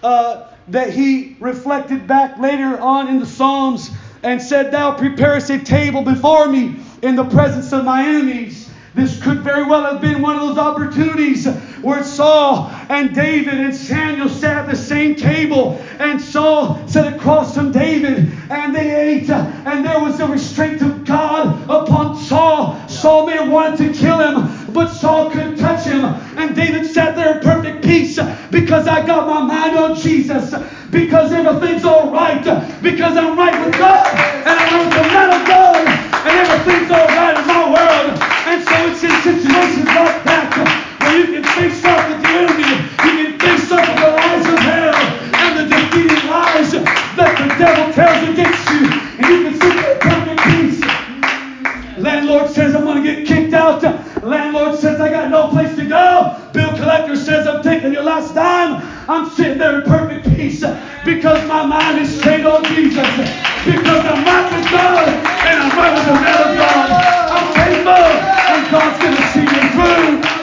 uh, that he reflected back later on in the Psalms and said, Thou preparest a table before me in the presence of my enemies. This could very well have been one of those opportunities where Saul and David and Samuel sat at the same table, and Saul sat across from David, and they ate, and there was a restraint of God upon Saul. Saul may have wanted to kill him, but Saul couldn't touch him, and David sat there in perfect peace because I got my mind on Jesus, because everything's all right, because I'm right with God, and I'm with the man of God, and everything's all right in my world. And so it's in situations like that where you can face off with the enemy, you can face off with the lies of hell and the defeating lies that the devil tells against you, and you can sit there in perfect peace. Landlord says I'm going to get kicked out. Landlord says I got no place to go. Bill collector says I'm taking your last dime. I'm sitting there in perfect peace because my mind is straight on Jesus. Because I'm right with God with the God. I'm faithful and God's going to see me through.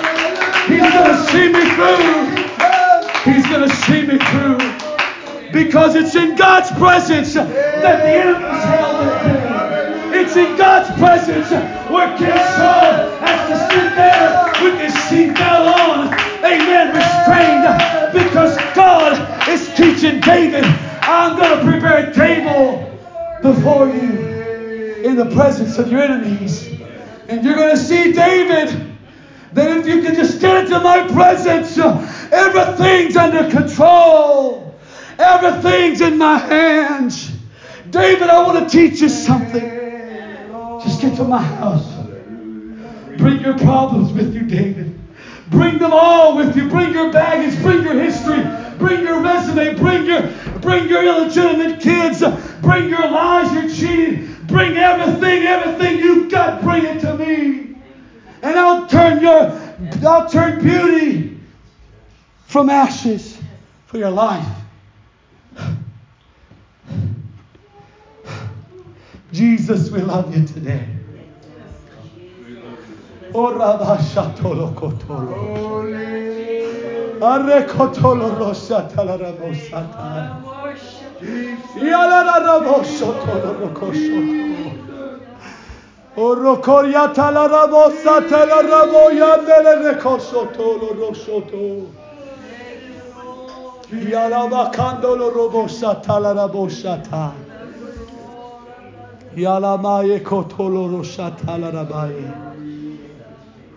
He's going to see me through. He's going to see me through. Because it's in God's presence that the enemy's held at. It's in God's presence where King Saul has to sit there with his seatbelt on. Amen. Restrained. Because God is teaching David, I'm going to prepare a table before you in the presence of your enemies. And you're going to see David that if you can just stand into my presence. Everything's under control. Everything's in my hands. David, I want to teach you something. Just get to my house. Bring your problems with you, David. Bring them all with you. Bring your baggage. Bring your history. Bring your resume. Bring your bring your illegitimate kids. Bring your lies, your cheating. Bring everything, everything you've got. Bring it to me, and I'll turn your I'll turn beauty from ashes for your life. Jesus, we love you today. Oh, او رو کریت لربا ستل ربا یندل رکاشتو لرکشتو یلما کندل ربا ستل ربا شتا یلما یکتل رو شتل ربا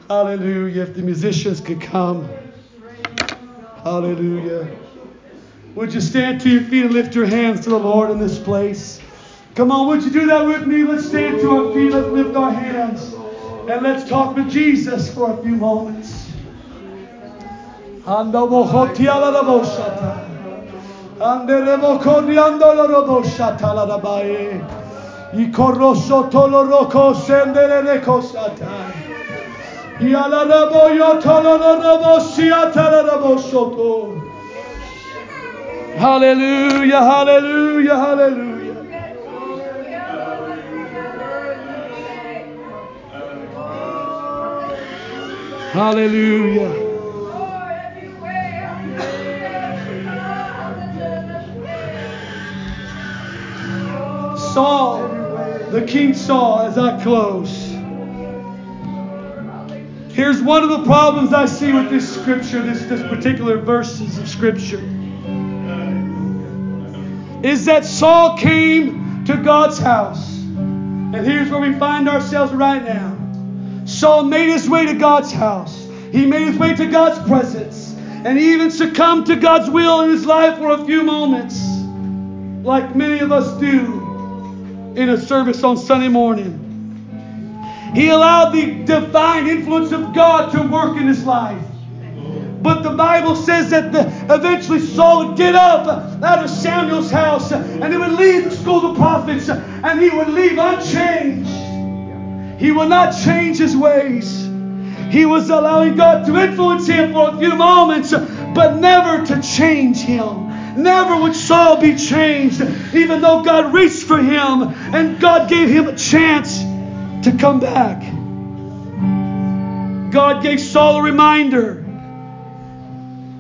Hallelujah. If the musicians could come. Hallelujah. Would you stand to your feet and lift your hands to the Lord in this place? Come on, would you do that with me? Let's stand to our feet. Let's lift our hands. And let's talk with Jesus for a few moments. I corroso tolo roko sendere reko satai. Hallelujah, hallelujah, hallelujah. Hallelujah. Saul, the king Saul, as I close. Here's one of the problems I see with this scripture, this, this particular verses of scripture. Is that Saul came to God's house. And here's where we find ourselves right now. Saul made his way to God's house. He made his way to God's presence. And he even succumbed to God's will in his life for a few moments, like many of us do in a service on Sunday morning. He allowed the divine influence of God to work in his life. But the Bible says that the, eventually Saul would get up out of Samuel's house and he would leave the school of the prophets and he would leave unchanged. He would not change his ways. He was allowing God to influence him for a few moments, but never to change him. Never would Saul be changed, even though God reached for him and God gave him a chance to come back. God gave Saul a reminder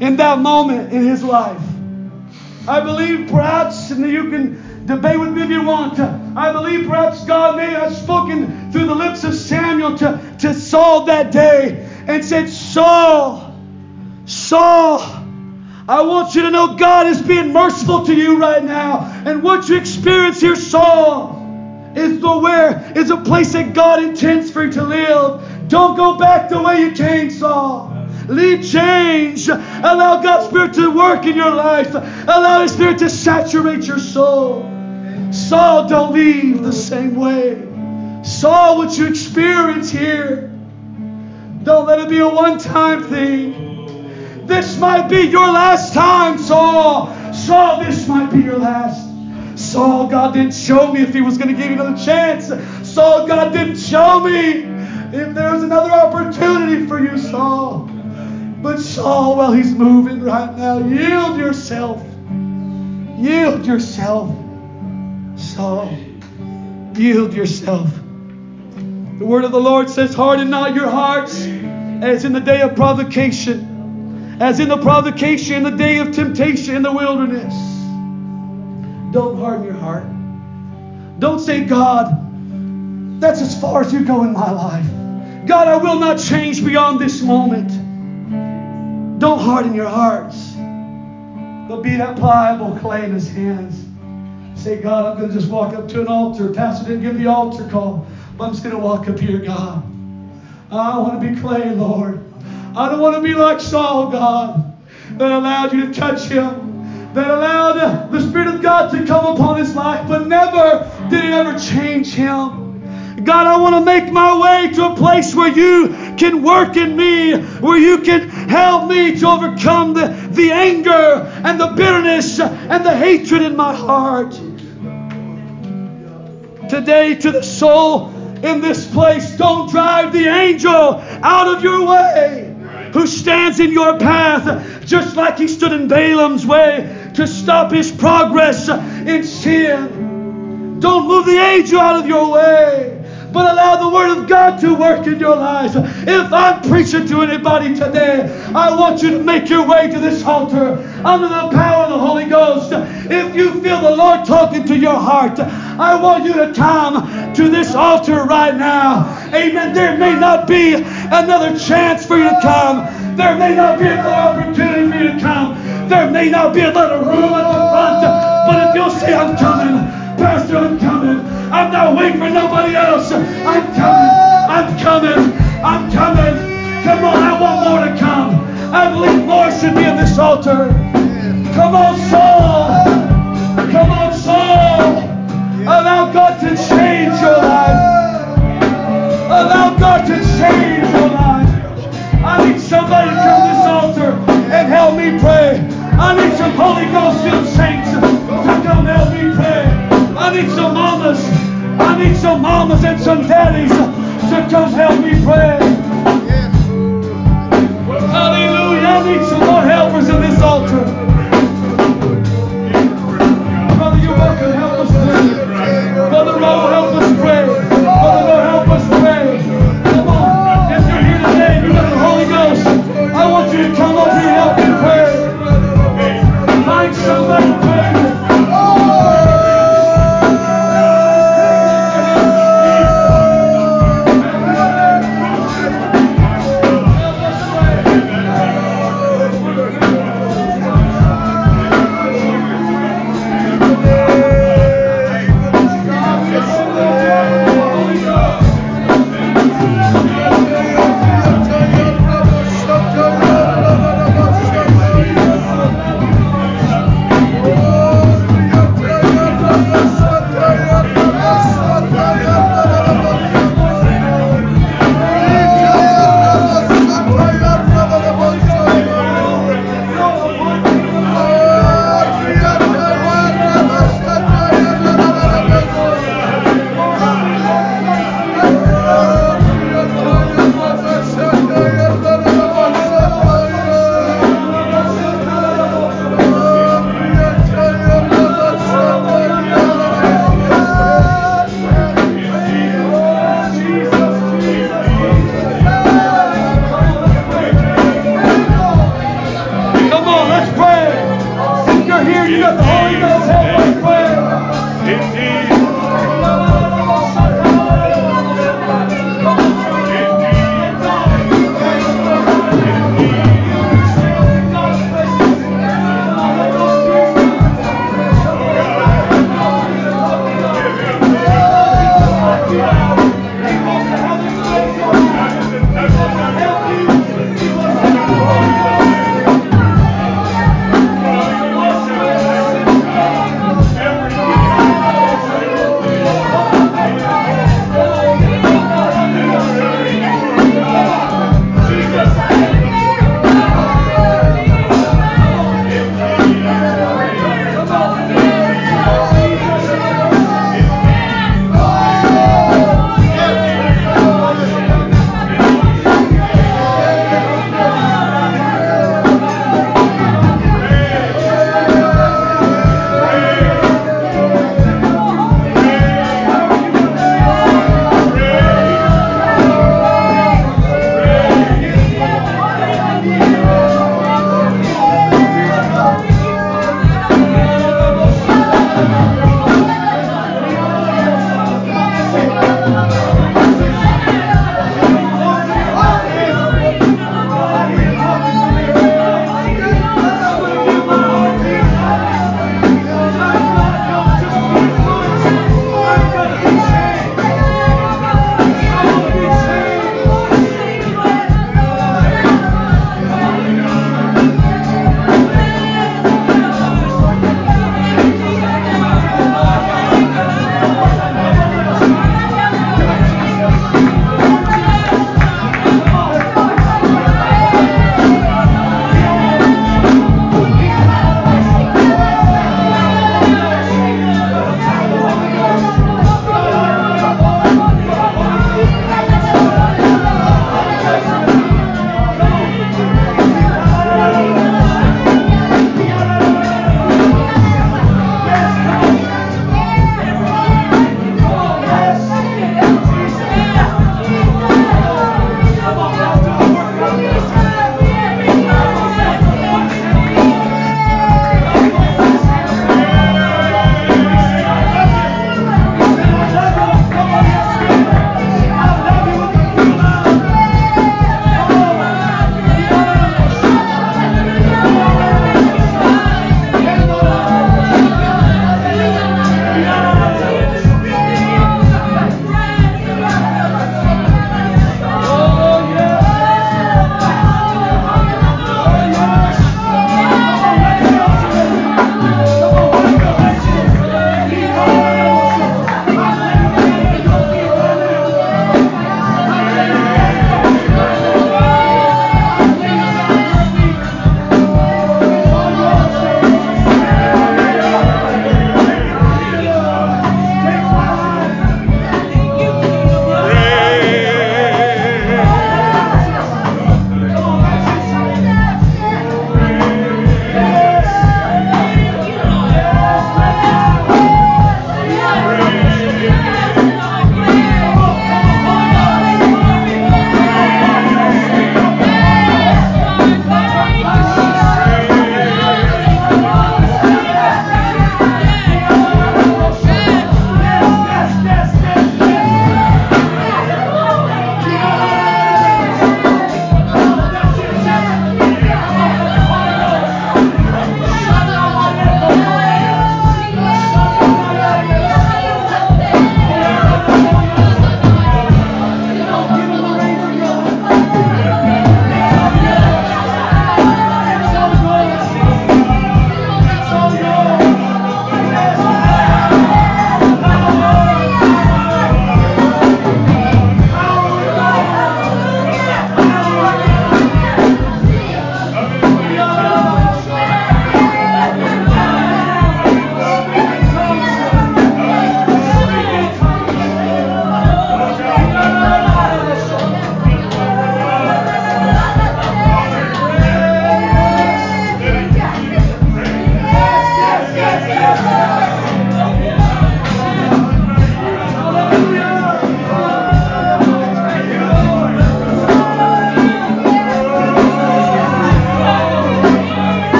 in that moment in his life. I believe perhaps, and you can debate with me if you want, uh, I believe perhaps God may have spoken through the lips of Samuel to, to Saul that day and said, Saul, Saul, I want you to know God is being merciful to you right now. And what you experience here, Saul, is the where is a place that God intends for you to live. Don't go back the way you came, Saul. Leave change. Allow God's Spirit to work in your life. Allow His Spirit to saturate your soul. Saul, don't leave the same way. Saul, what you experience here, don't let it be a one time thing. This might be your last time, Saul. Saul, this might be your last. Saul, God didn't show me if He was going to give you another chance. Saul, God didn't show me if there was another opportunity for you, Saul. But Saul, while he's moving right now, yield yourself. Yield yourself. Saul, yield yourself. The word of the Lord says, Harden not your hearts as in the day of provocation, as in the provocation in the day of temptation in the wilderness. Don't harden your heart. Don't say, God, that's as far as you go in my life. God, I will not change beyond this moment. Don't harden your hearts, but be that pliable clay in his hands. Say, God, I'm going to just walk up to an altar. Pastor didn't give the altar call, but I'm just going to walk up here, God. I want to be clay, Lord. I don't want to be like Saul, God, that allowed you to touch him, that allowed the Spirit of God to come upon his life, but never did it ever change him. God, I want to make my way to a place where you can work in me, where you can help me to overcome the, the anger and the bitterness and the hatred in my heart. Today, to the soul in this place, don't drive the angel out of your way who stands in your path, just like he stood in Balaam's way to stop his progress in sin. Don't move the angel out of your way but allow the Word of God to work in your lives. If I'm preaching to anybody today, I want you to make your way to this altar under the power of the Holy Ghost. If you feel the Lord talking to your heart, I want you to come to this altar right now. Amen. There may not be another chance for you to come. There may not be another opportunity for you to come. There may not be another room at the front. But if you'll say, I'm coming, Pastor, I'm coming. I'm not waiting for nobody else. I'm coming. I'm coming. I'm coming. Come on, I want more to come. I believe more should be in this altar. Come on, soul.